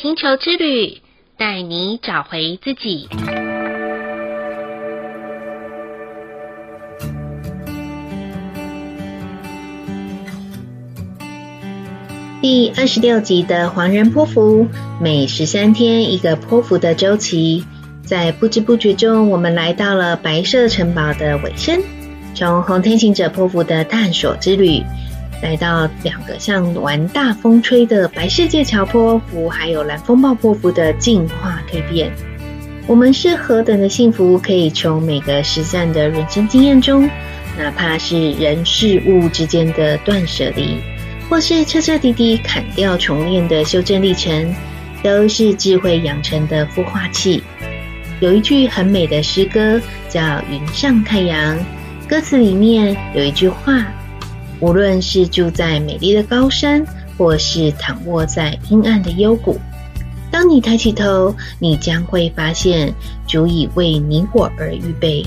星球之旅，带你找回自己。第二十六集的黄人泼妇，每十三天一个泼妇的周期，在不知不觉中，我们来到了白色城堡的尾声。从红天行者泼妇的探索之旅，来到两个像玩大风吹的白世界桥波符，还有蓝风暴波符的进化蜕变。我们是何等的幸福，可以从每个实战的人生经验中，哪怕是人事物之间的断舍离。或是彻彻底底砍掉重练的修正历程，都是智慧养成的孵化器。有一句很美的诗歌叫《云上太阳》，歌词里面有一句话：无论是住在美丽的高山，或是躺卧在阴暗的幽谷，当你抬起头，你将会发现主已为你我而预备。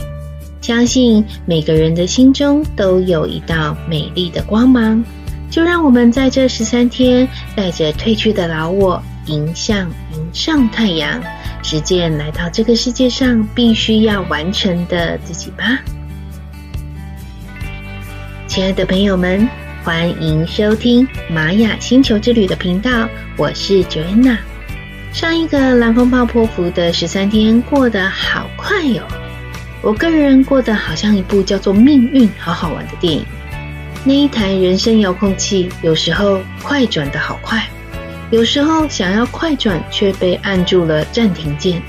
相信每个人的心中都有一道美丽的光芒。就让我们在这十三天，带着褪去的老我，迎向云上太阳，实践来到这个世界上必须要完成的自己吧。亲爱的朋友们，欢迎收听玛雅星球之旅的频道，我是 Joanna。上一个蓝风暴波符的十三天过得好快哟，我个人过得好像一部叫做《命运》好好玩的电影。那一台人生遥控器有时候快转得好快，有时候想要快转却被按住了暂停键。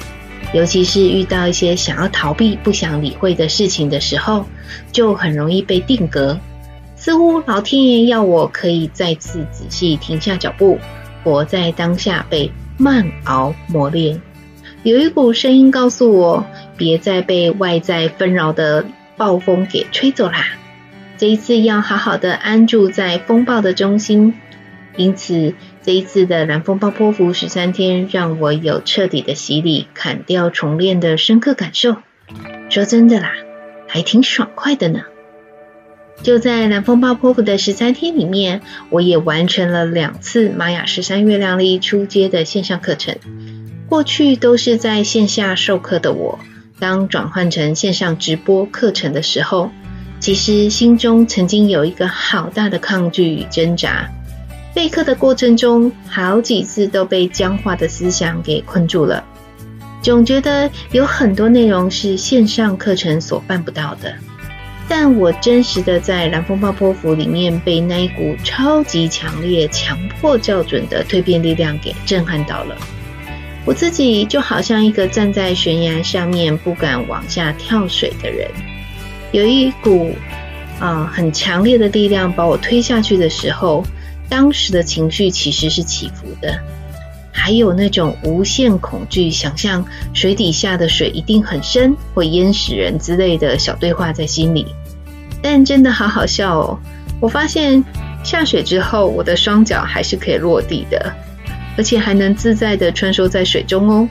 尤其是遇到一些想要逃避、不想理会的事情的时候，就很容易被定格。似乎老天爷要我可以再次仔细停下脚步，活在当下，被慢熬磨练。有一股声音告诉我，别再被外在纷扰的暴风给吹走啦。这一次要好好的安住在风暴的中心，因此这一次的蓝风暴波符十三天，让我有彻底的洗礼、砍掉重练的深刻感受。说真的啦，还挺爽快的呢。就在南风暴波符的十三天里面，我也完成了两次玛雅十三月亮历初阶的线上课程。过去都是在线下授课的我，当转换成线上直播课程的时候，其实心中曾经有一个好大的抗拒与挣扎，备课的过程中，好几次都被僵化的思想给困住了，总觉得有很多内容是线上课程所办不到的。但我真实的在蓝风暴波符里面，被那一股超级强烈、强迫校准的蜕变力量给震撼到了。我自己就好像一个站在悬崖上面不敢往下跳水的人。有一股啊、很强烈的力量把我推下去的时候，当时的情绪其实是起伏的，还有那种无限恐惧，想象水底下的水一定很深，会淹死人之类的小对话在心里。但真的好好笑哦！我发现下水之后，我的双脚还是可以落地的，而且还能自在地穿梭在水中哦。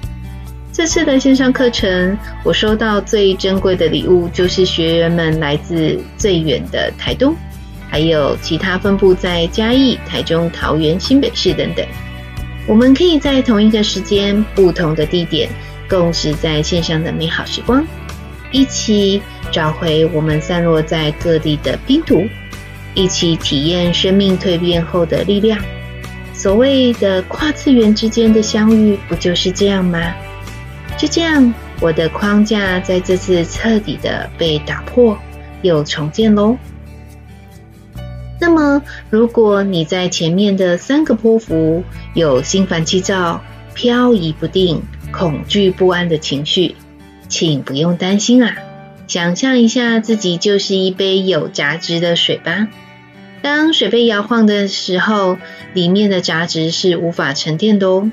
这次的线上课程，我收到最珍贵的礼物，就是学员们来自最远的台东，还有其他分布在嘉义、台中、桃园、新北市等等。我们可以在同一个时间、不同的地点，共识在线上的美好时光，一起找回我们散落在各地的拼图，一起体验生命蜕变后的力量。所谓的跨次元之间的相遇，不就是这样吗？就这样，我的框架在这次彻底的被打破，又重建喽。那么，如果你在前面的三个波幅有心烦气躁、飘移不定、恐惧不安的情绪，请不用担心啊！想象一下自己就是一杯有杂质的水吧。当水被摇晃的时候，里面的杂质是无法沉淀的哦。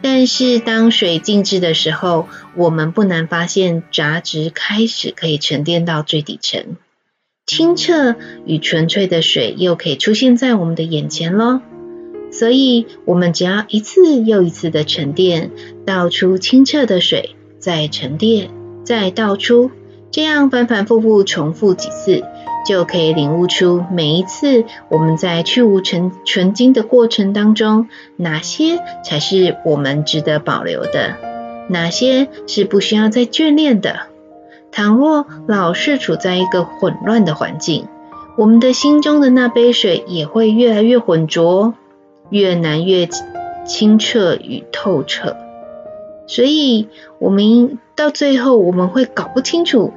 但是当水静置的时候，我们不难发现杂质开始可以沉淀到最底层，清澈与纯粹的水又可以出现在我们的眼前喽。所以，我们只要一次又一次的沉淀，倒出清澈的水，再沉淀，再倒出，这样反反复复重复几次，就可以领悟出每一次我们在去芜存存菁的过程当中，哪些才是我们值得保留的，哪些是不需要再眷恋的。倘若老是处在一个混乱的环境，我们的心中的那杯水也会越来越浑浊，越难越清澈与透彻。所以，我们到最后我们会搞不清楚，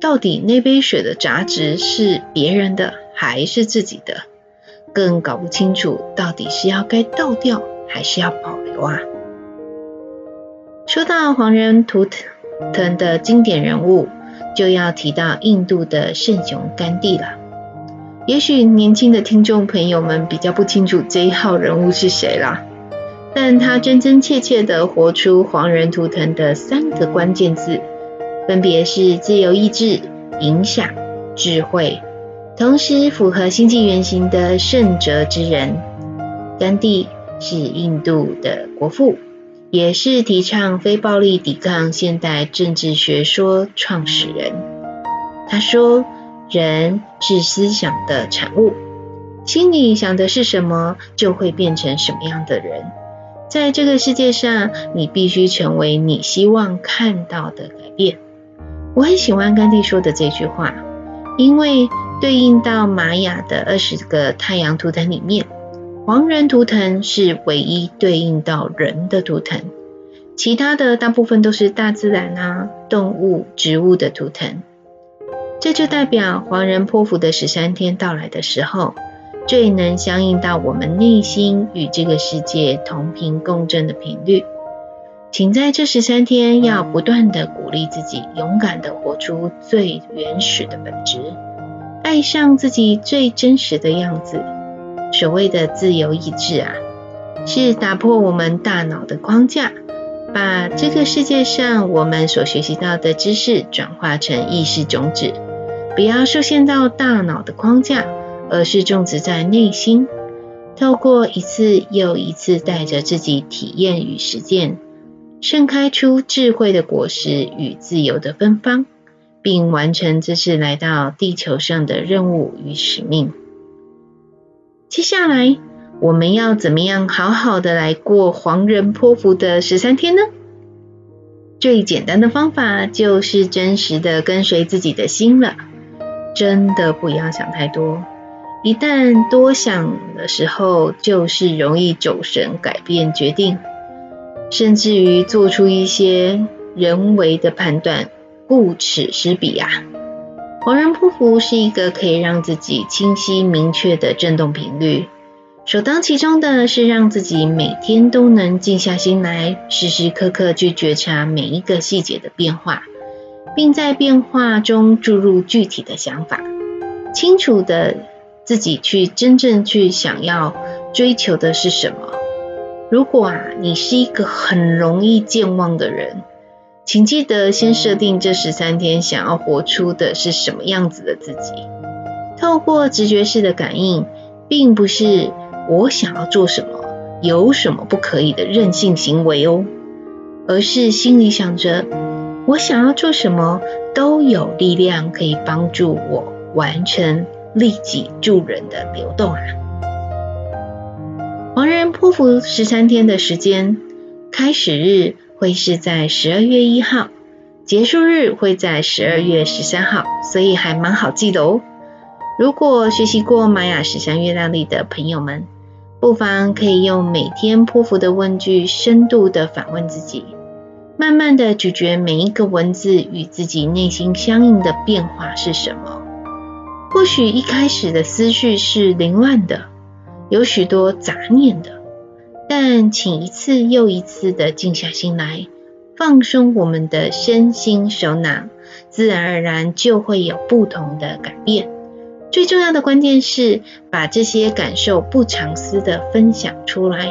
到底那杯水的杂质是别人的还是自己的，更搞不清楚到底是要该倒掉还是要保留啊。说到黄人图腾腾的经典人物，就要提到印度的圣雄甘地了。也许年轻的听众朋友们比较不清楚这一号人物是谁啦，但他真真切切的活出黄人图腾的三个关键字，分别是自由意志、影响、智慧，同时符合星际原型的圣哲之人。甘地是印度的国父，也是提倡非暴力抵抗现代政治学说创始人。他说。人是思想的产物，心里想的是什么，就会变成什么样的人。在这个世界上，你必须成为你希望看到的改变。我很喜欢甘地说的这句话，因为对应到玛雅的二十个太阳图腾里面，黄人图腾是唯一对应到人的图腾，其他的大部分都是大自然啊、动物、植物的图腾。这就代表黄人泼妇的十三天到来的时候，最能相应到我们内心与这个世界同频共振的频率。请在这十三天要不断地鼓励自己，勇敢地活出最原始的本质，爱上自己最真实的样子。所谓的自由意志啊，是打破我们大脑的框架。把这个世界上我们所学习到的知识转化成意识种子，不要受限到大脑的框架，而是种植在内心。透过一次又一次带着自己体验与实践，盛开出智慧的果实与自由的芬芳，并完成这次来到地球上的任务与使命。接下来。我们要怎么样好好的来过黄人波符的十三天呢？最简单的方法就是真实的跟随自己的心了，真的不要想太多。一旦多想的时候，就是容易走神、改变决定，甚至于做出一些人为的判断，顾此失彼啊。黄人波符是一个可以让自己清晰明确的振动频率。首当其冲的是让自己每天都能静下心来，时时刻刻去觉察每一个细节的变化，并在变化中注入具体的想法，清楚的自己去真正去想要追求的是什么。如果啊，你是一个很容易健忘的人，请记得先设定这十三天想要活出的是什么样子的自己，透过直觉式的感应，并不是。我想要做什么，有什么不可以的任性行为哦，而是心里想着，我想要做什么都有力量可以帮助我完成利己助人的流动啊。黄人波符十三天的时间，开始日会是在十二月一号，结束日会在十二月十三号，所以还蛮好记的哦。如果学习过玛雅十三月亮历的朋友们，不妨可以用每天波符的问句，深度的反问自己，慢慢的咀嚼每一个文字与自己内心相应的变化是什么。或许一开始的思绪是凌乱的，有许多杂念的，但请一次又一次的静下心来，放松我们的身心手脑，自然而然就会有不同的改变。最重要的关键是把这些感受不藏私的分享出来。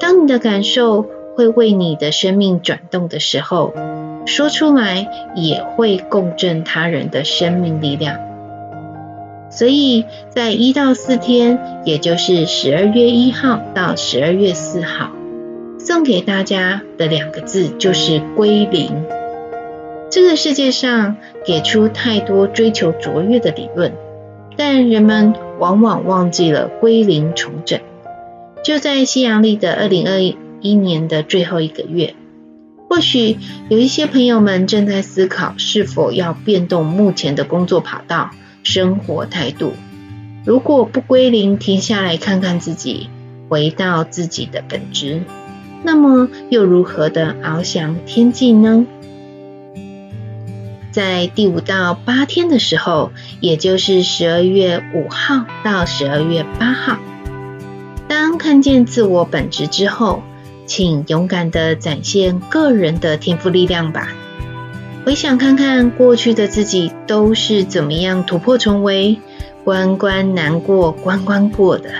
当你的感受会为你的生命转动的时候，说出来也会共振他人的生命力量。所以在一到四天，也就是十二月一号到十二月四号，送给大家的两个字就是归零。这个世界上给出太多追求卓越的理论，但人们往往忘记了归零重整。就在西洋历的二零二一年的最后一个月，或许有一些朋友们正在思考是否要变动目前的工作跑道、生活态度。如果不归零，停下来看看自己，回到自己的本质，那么又如何的翱翔天际呢？在第五到八天的时候，也就是十二月五号到十二月八号，当看见自我本质之后，请勇敢的展现个人的天赋力量吧。回想看看过去的自己都是怎么样突破重围。关关难过关关过的，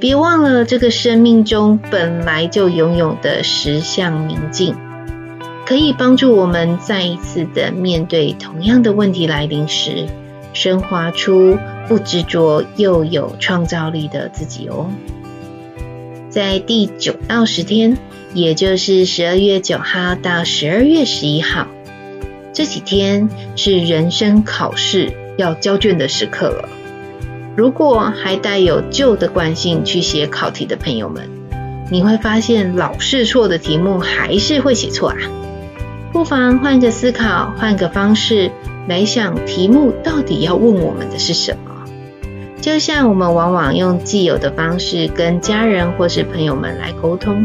别忘了这个生命中本来就拥有的十项明镜，可以帮助我们再一次的面对同样的问题来临时，升华出不执着又有创造力的自己哦。在第九到十天，也就是十二月九号到十二月十一号，这几天是人生考试。要交卷的时刻了。如果还带有旧的惯性去写考题的朋友们，你会发现老是错的题目还是会写错啊。不妨换个思考，换个方式来想题目到底要问我们的是什么。就像我们往往用既有的方式跟家人或是朋友们来沟通，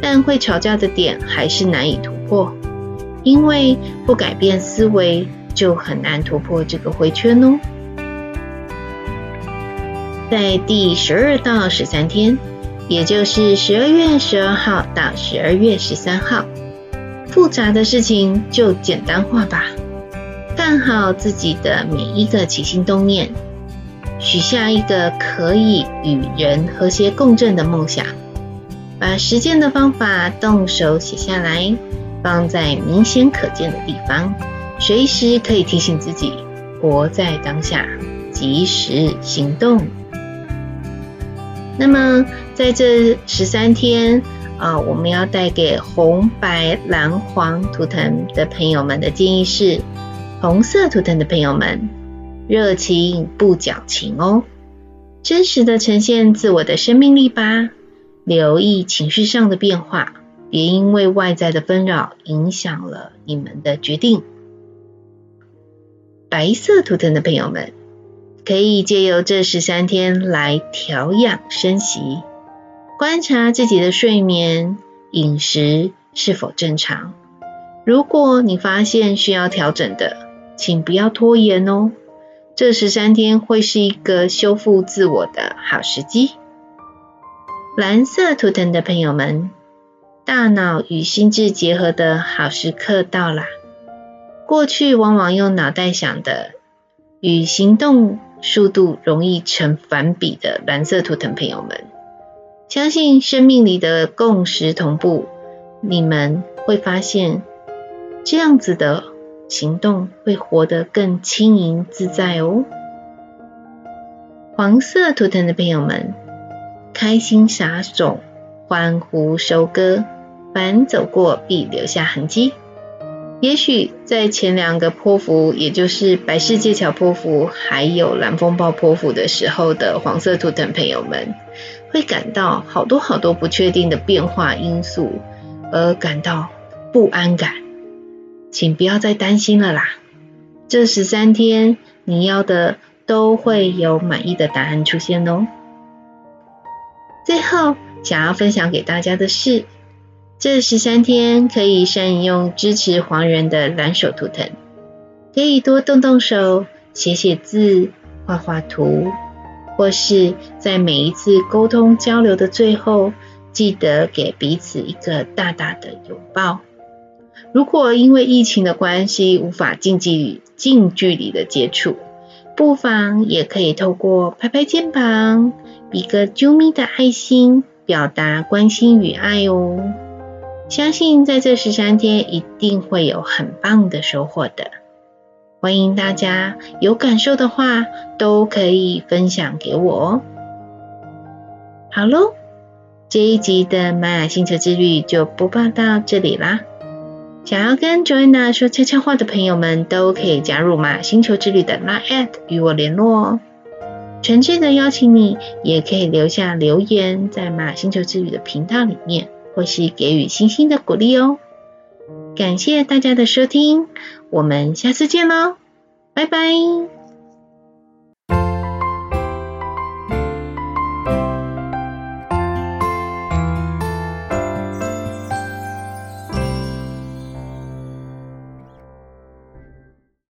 但会吵架的点还是难以突破，因为不改变思维。就很难突破这个回圈哦。在第十二到十三天，也就是十二月十二号到十二月十三号，复杂的事情就简单化吧。看好自己的每一个起心动念，许下一个可以与人和谐共振的梦想，把实践的方法动手写下来，放在明显可见的地方。随时可以提醒自己，活在当下，及时行动。那么，在这十三天啊，我们要带给红、白、蓝、黄图腾的朋友们的建议是：红色图腾的朋友们，热情不矫情哦，真实的呈现自我的生命力吧。留意情绪上的变化，别因为外在的纷扰影响了你们的决定。白色图腾的朋友们，可以借由这十三天来调养生息，观察自己的睡眠、饮食是否正常。如果你发现需要调整的，请不要拖延哦。这十三天会是一个修复自我的好时机。蓝色图腾的朋友们，大脑与心智结合的好时刻到啦。过去往往用脑袋想的，与行动速度容易成反比的蓝色图腾朋友们，相信生命里的共识同步，你们会发现这样子的行动会活得更轻盈自在哦。黄色图腾的朋友们，开心撒种，欢呼收割，凡走过必留下痕迹。也许在前两个波符，也就是白世界桥波符，还有蓝风暴波符的时候的黄色图腾朋友们，会感到好多好多不确定的变化因素，而感到不安感。请不要再担心了啦，这十三天你要的都会有满意的答案出现哦。最后，想要分享给大家的是。这十三天可以善用支持黄人的蓝手图腾，可以多动动手，写写字，画画图，或是在每一次沟通交流的最后，记得给彼此一个大大的拥抱。如果因为疫情的关系无法近距离近距离的接触，不妨也可以透过拍拍肩膀，比个啾咪的爱心，表达关心与爱哦。相信在这十三天一定会有很棒的收获的。欢迎大家有感受的话都可以分享给我哦。好喽，这一集的玛雅星球之旅就播报到这里啦。想要跟 Joanna 说悄悄话的朋友们都可以加入马雅星球之旅的拉 at 与我联络哦。诚挚的邀请你，也可以留下留言在马雅星球之旅的频道里面。或是给予星星的鼓励哦。感谢大家的收听我们下次见喽拜拜。